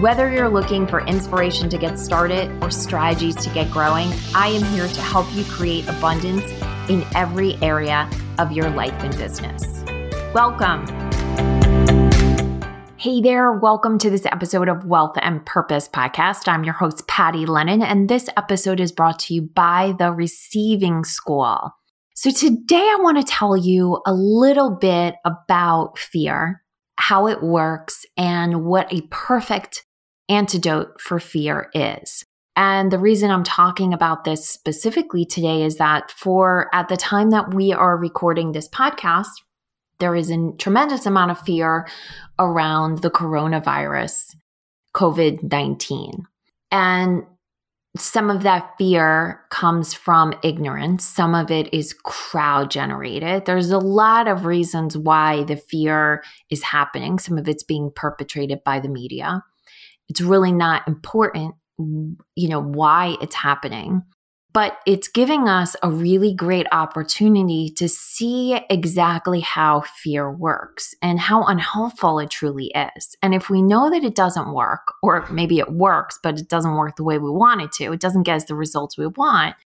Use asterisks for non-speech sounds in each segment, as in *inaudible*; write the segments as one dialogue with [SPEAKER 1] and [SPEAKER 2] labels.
[SPEAKER 1] Whether you're looking for inspiration to get started or strategies to get growing, I am here to help you create abundance in every area of your life and business. Welcome. Hey there, welcome to this episode of Wealth and Purpose podcast. I'm your host, Patty Lennon, and this episode is brought to you by the Receiving School. So, today I want to tell you a little bit about fear, how it works, and what a perfect antidote for fear is. And the reason I'm talking about this specifically today is that for at the time that we are recording this podcast, there is a tremendous amount of fear around the coronavirus, COVID 19. And some of that fear comes from ignorance. Some of it is crowd generated. There's a lot of reasons why the fear is happening. Some of it's being perpetrated by the media it's really not important, you know, why it's happening. But it's giving us a really great opportunity to see exactly how fear works and how unhelpful it truly is. And if we know that it doesn't work, or maybe it works, but it doesn't work the way we want it to, it doesn't get us the results we want,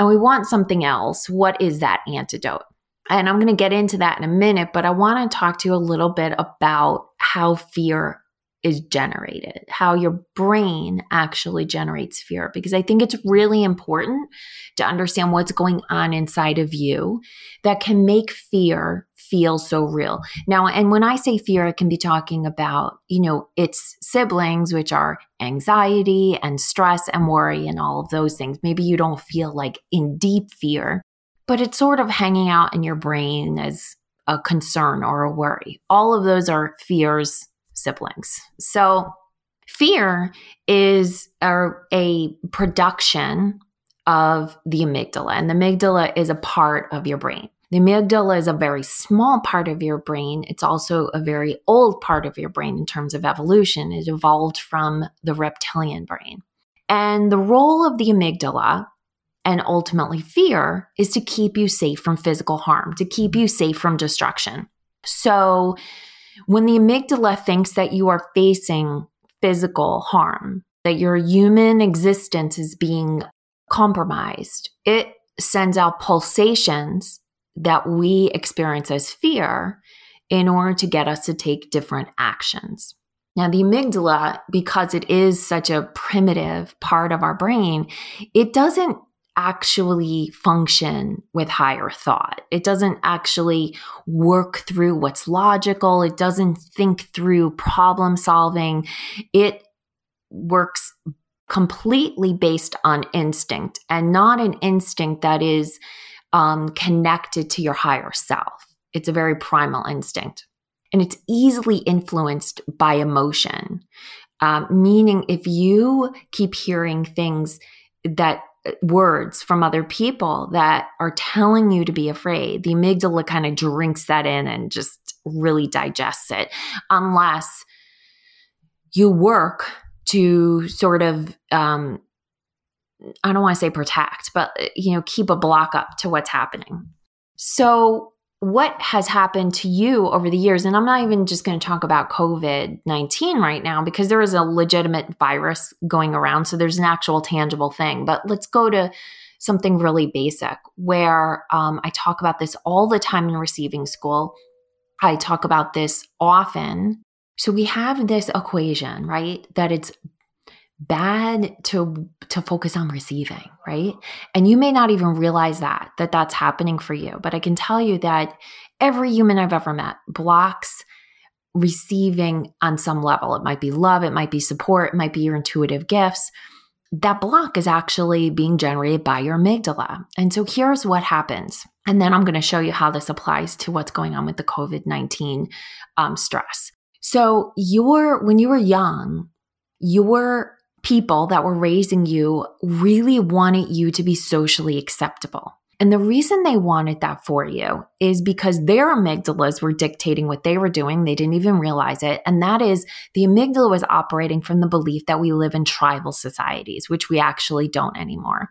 [SPEAKER 1] and we want something else, what is that antidote? And I'm going to get into that in a minute, but I want to talk to you a little bit about how fear is generated, how your brain actually generates fear. Because I think it's really important to understand what's going on inside of you that can make fear feel so real. Now, and when I say fear, I can be talking about, you know, its siblings, which are anxiety and stress and worry and all of those things. Maybe you don't feel like in deep fear, but it's sort of hanging out in your brain as a concern or a worry. All of those are fears siblings. So, fear is a, a production of the amygdala, and the amygdala is a part of your brain. The amygdala is a very small part of your brain. It's also a very old part of your brain in terms of evolution. It evolved from the reptilian brain. And the role of the amygdala and ultimately fear is to keep you safe from physical harm, to keep you safe from destruction. So, when the amygdala thinks that you are facing physical harm, that your human existence is being compromised, it sends out pulsations that we experience as fear in order to get us to take different actions. Now, the amygdala, because it is such a primitive part of our brain, it doesn't actually function with higher thought. It doesn't actually work through what's logical. It doesn't think through problem solving. It works completely based on instinct and not an instinct that is um, connected to your higher self. It's a very primal instinct. And it's easily influenced by emotion, um, meaning if you keep hearing things that words from other people that are telling you to be afraid, the amygdala kind of drinks that in and just really digests it, unless you work to sort of, um, I don't want to say protect, but you know, keep a block up to what's happening. So what has happened to you over the years, and I'm not even just going to talk about COVID 19 right now because there is a legitimate virus going around. So there's an actual tangible thing. But let's go to something really basic where um, I talk about this all the time in receiving school. I talk about this often. So we have this equation, right? That it's bad to to focus on receiving right? And you may not even realize that that that's happening for you. But i can tell you that every human i've ever met blocks receiving on some level. It might be love it might be support it might be your intuitive gifts. That block is actually being generated by your amygdala. And so here's what happens. And then i'm going to show you how this applies to what's going on with the covid-19 um, stress. So your when you were young your people that were raising you really wanted you to be socially acceptable. And the reason they wanted that for you is because their amygdalas were dictating what they were doing. They didn't even realize it. And that is the amygdala was operating from the belief that we live in tribal societies, which we actually don't anymore.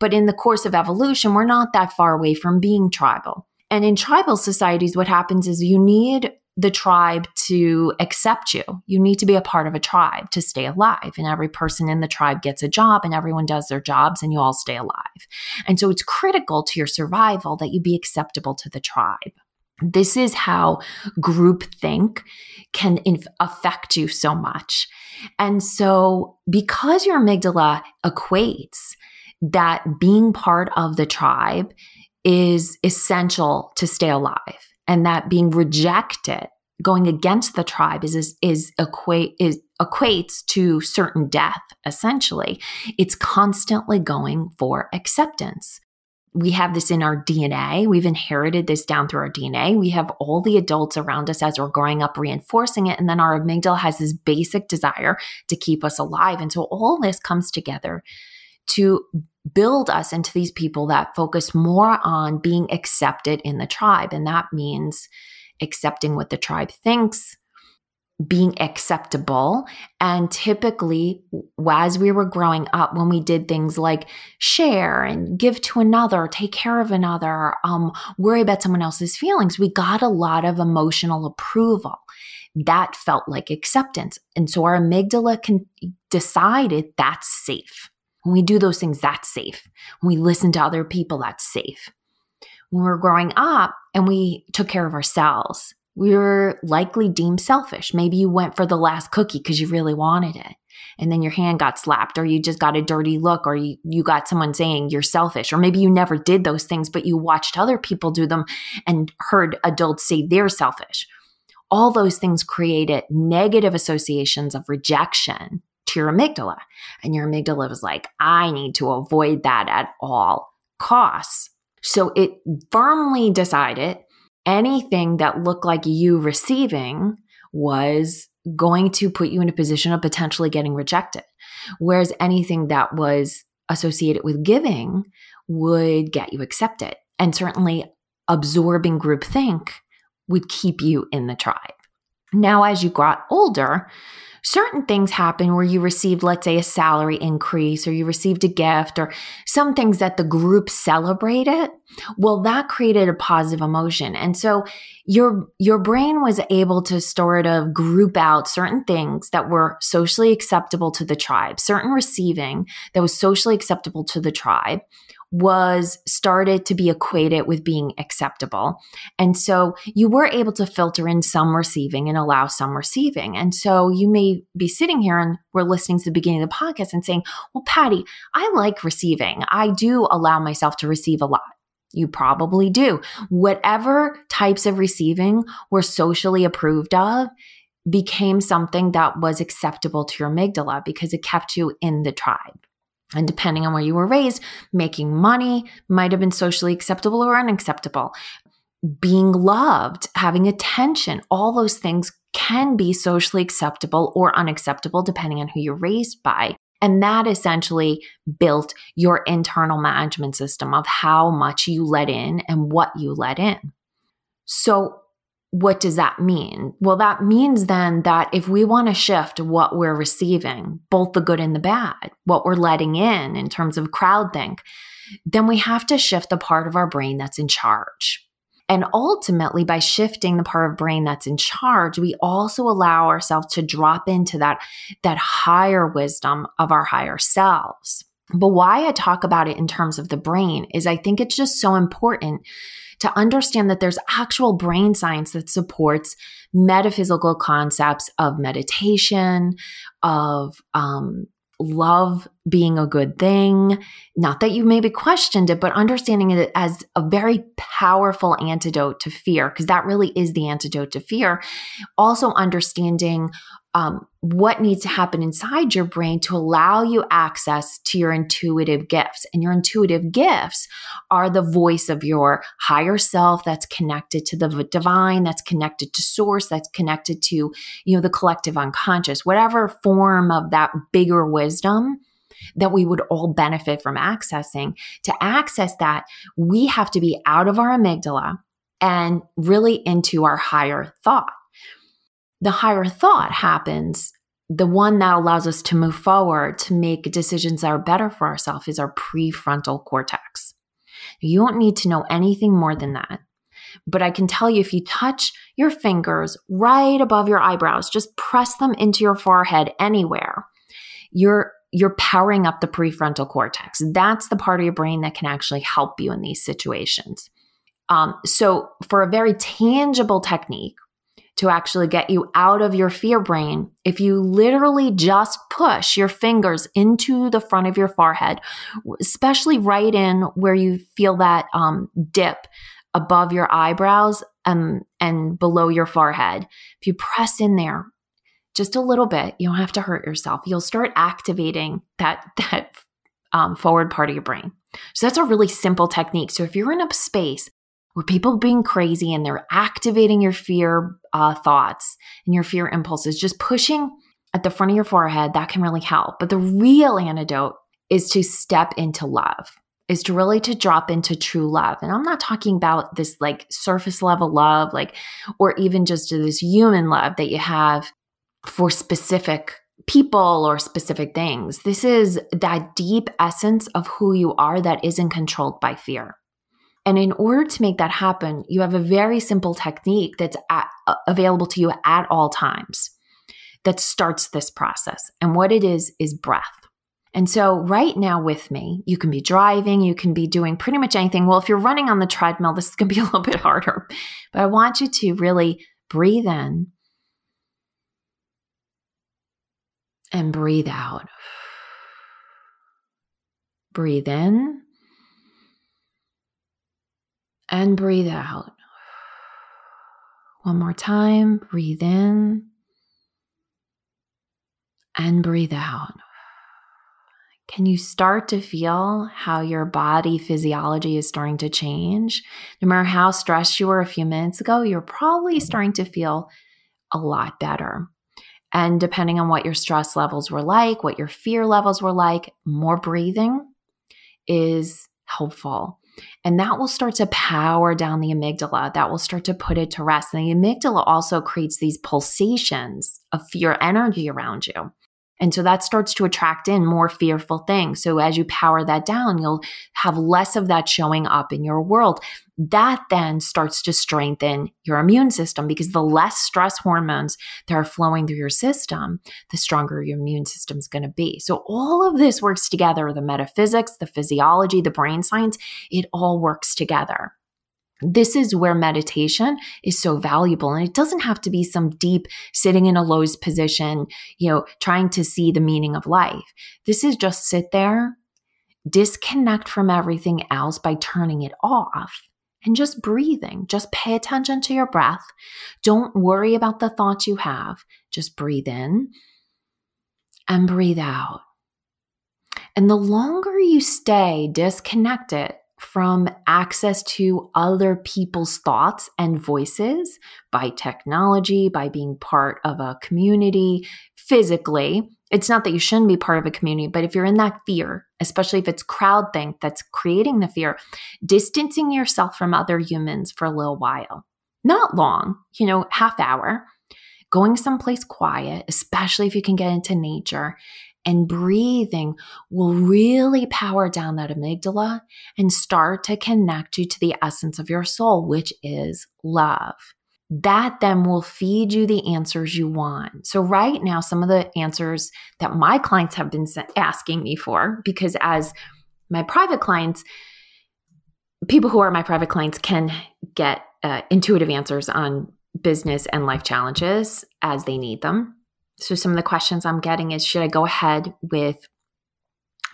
[SPEAKER 1] But in the course of evolution, we're not that far away from being tribal. And in tribal societies, what happens is you need the tribe to accept you. You need to be a part of a tribe to stay alive. And every person in the tribe gets a job and everyone does their jobs and you all stay alive. And so it's critical to your survival that you be acceptable to the tribe. This is how group think can inf- affect you so much. And so, because your amygdala equates that being part of the tribe is essential to stay alive and that being rejected going against the tribe is is, is equate is equates to certain death essentially it's constantly going for acceptance we have this in our DNA. We've inherited this down through our DNA. We have all the adults around us as we're growing up reinforcing it. And then our amygdala has this basic desire to keep us alive. And so all this comes together to build us into these people that focus more on being accepted in the tribe. And that means accepting what the tribe thinks, being acceptable. And typically, as we were growing up, when we did things like share and give to another, take care of another, um, worry about someone else's feelings, we got a lot of emotional approval. That felt like acceptance. And so our amygdala can decided that's safe. When we do those things, that's safe. When we listen to other people, that's safe. When we're growing up and we took care of ourselves, we were likely deemed selfish. Maybe you went for the last cookie because you really wanted it. And then your hand got slapped, or you just got a dirty look, or you, you got someone saying you're selfish, or maybe you never did those things, but you watched other people do them and heard adults say they're selfish. All those things created negative associations of rejection your amygdala. And your amygdala was like, I need to avoid that at all costs. So it firmly decided anything that looked like you receiving was going to put you in a position of potentially getting rejected. Whereas anything that was associated with giving would get you accepted. And certainly absorbing groupthink would keep you in the tribe. Now, as you got older, certain things happen where you received, let's say, a salary increase or you received a gift or some things that the group celebrated. Well, that created a positive emotion. And so your your brain was able to sort of group out certain things that were socially acceptable to the tribe, certain receiving that was socially acceptable to the tribe was started to be equated with being acceptable. And so you were able to filter in some receiving and allow some receiving. And so you may be sitting here and we're listening to the beginning of the podcast and saying, Well, Patty, I like receiving. I do allow myself to receive a lot. You probably do. Whatever types of receiving were socially approved of became something that was acceptable to your amygdala because it kept you in the tribe. And depending on where you were raised, making money might have been socially acceptable or unacceptable. Being loved, having attention, all those things can be socially acceptable or unacceptable depending on who you're raised by. And that essentially built your internal management system of how much you let in and what you let in. So, what does that mean? Well, that means then that if we want to shift what we're receiving, both the good and the bad, what we're letting in in terms of crowd think, then we have to shift the part of our brain that's in charge. And ultimately, by shifting the part of brain that's in charge, we also allow ourselves to drop into that, that higher wisdom of our higher selves. But why I talk about it in terms of the brain is I think it's just so important to understand that there's actual brain science that supports metaphysical concepts of meditation, of um, love being a good thing. Not that you maybe questioned it, but understanding it as a very powerful antidote to fear, because that really is the antidote to fear. Also, understanding um, what needs to happen inside your brain to allow you access to your intuitive gifts. And your intuitive gifts are the voice of your higher self that's connected to the divine, that's connected to source, that's connected to, you know, the collective unconscious, whatever form of that bigger wisdom that we would all benefit from accessing. To access that, we have to be out of our amygdala and really into our higher thought the higher thought happens, the one that allows us to move forward to make decisions that are better for ourselves is our prefrontal cortex. You don't need to know anything more than that. But I can tell you if you touch your fingers right above your eyebrows, just press them into your forehead anywhere, you're you're powering up the prefrontal cortex. That's the part of your brain that can actually help you in these situations. Um, so, for a very tangible technique, to actually get you out of your fear brain if you literally just push your fingers into the front of your forehead, especially right in where you feel that um, dip above your eyebrows um, and below your forehead. If you press in there just a little bit, you don't have to hurt yourself. You'll start activating that *laughs* that um, forward part of your brain. So that's a really simple technique. So if you're in a space where people being crazy and they're activating your fear uh, thoughts and your fear impulses, just pushing at the front of your forehead, that can really help. But the real antidote is to step into love is to really to drop into true love. And i'm not talking about this like surface level love like or even just this human love that you have for specific people or specific things. This is that deep essence of who you are that isn't controlled by fear and in order to make that happen, you have a very simple technique that's at, uh, available to you at all times that starts this process. And what it is, is breath. And so, right now, with me, you can be driving, you can be doing pretty much anything. Well, if you're running on the treadmill, this is going to be *laughs* a little bit harder. But I want you to really breathe in and breathe out. Breathe in and breathe out. One more time, breathe in and breathe out. Can you start to feel how your body physiology is starting to change? No matter how stressed you were a few minutes ago, you're probably starting to feel a lot better. And depending on what your stress levels were like, what your fear levels were like, more breathing is helpful. And that will start to power down the amygdala. That will start to put it to rest. And the amygdala also creates these pulsations of fear energy around you. And so that starts to attract in more fearful things. So as you power that down, you'll have less of that showing up in your world. That then starts to strengthen your immune system because the less stress hormones that are flowing through your system, the stronger your immune system is going to be. So all of this works together the metaphysics, the physiology, the brain science, it all works together. This is where meditation is so valuable. And it doesn't have to be some deep sitting in a lotus position, you know, trying to see the meaning of life. This is just sit there, disconnect from everything else by turning it off and just breathing. Just pay attention to your breath. Don't worry about the thoughts you have. Just breathe in and breathe out. And the longer you stay disconnected from access to other people's thoughts and voices by technology, by being part of a community physically. It's not that you shouldn't be part of a community, but if you're in that fear, especially if it's crowdthink that's creating the fear, distancing yourself from other humans for a little while, not long, you know, half hour, going someplace quiet, especially if you can get into nature, and breathing will really power down that amygdala and start to connect you to the essence of your soul, which is love. That then will feed you the answers you want. So, right now, some of the answers that my clients have been asking me for, because as my private clients, people who are my private clients can get uh, intuitive answers on business and life challenges as they need them. So, some of the questions I'm getting is should I go ahead with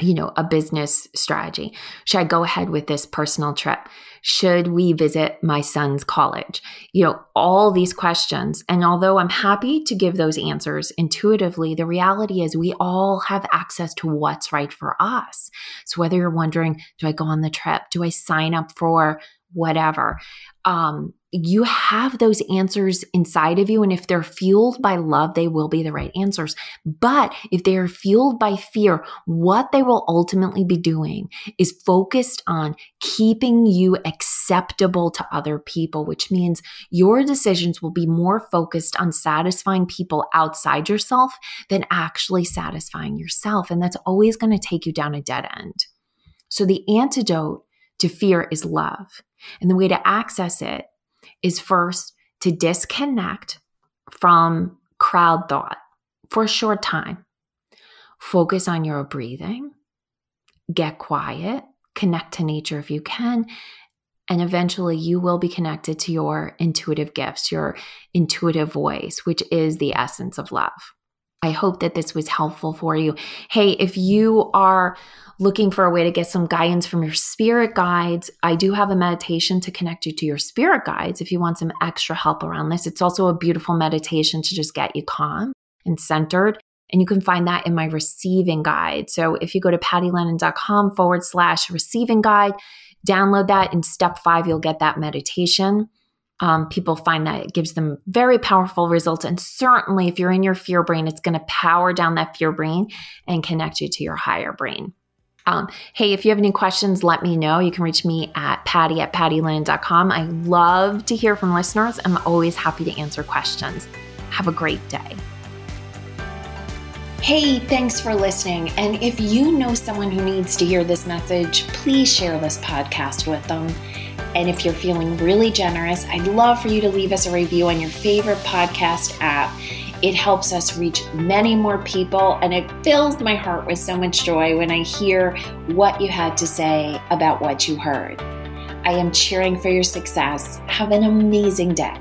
[SPEAKER 1] you know, a business strategy? Should I go ahead with this personal trip? Should we visit my son's college? You know, all these questions. And although I'm happy to give those answers intuitively, the reality is we all have access to what's right for us. So whether you're wondering, do I go on the trip? Do I sign up for whatever? Um, you have those answers inside of you. And if they're fueled by love, they will be the right answers. But if they are fueled by fear, what they will ultimately be doing is focused on keeping you acceptable to other people, which means your decisions will be more focused on satisfying people outside yourself than actually satisfying yourself. And that's always going to take you down a dead end. So the antidote to fear is love. And the way to access it is first to disconnect from crowd thought for a short time. Focus on your breathing, get quiet, connect to nature if you can, and eventually you will be connected to your intuitive gifts, your intuitive voice, which is the essence of love. I hope that this was helpful for you. Hey, if you are looking for a way to get some guidance from your spirit guides, I do have a meditation to connect you to your spirit guides if you want some extra help around this. It's also a beautiful meditation to just get you calm and centered. And you can find that in my receiving guide. So if you go to pattylennon.com forward slash receiving guide, download that. In step five, you'll get that meditation. Um, people find that it gives them very powerful results. And certainly, if you're in your fear brain, it's going to power down that fear brain and connect you to your higher brain. Um, hey, if you have any questions, let me know. You can reach me at patty at pattylennon.com. I love to hear from listeners. I'm always happy to answer questions. Have a great day. Hey, thanks for listening. And if you know someone who needs to hear this message, please share this podcast with them. And if you're feeling really generous, I'd love for you to leave us a review on your favorite podcast app. It helps us reach many more people, and it fills my heart with so much joy when I hear what you had to say about what you heard. I am cheering for your success. Have an amazing day.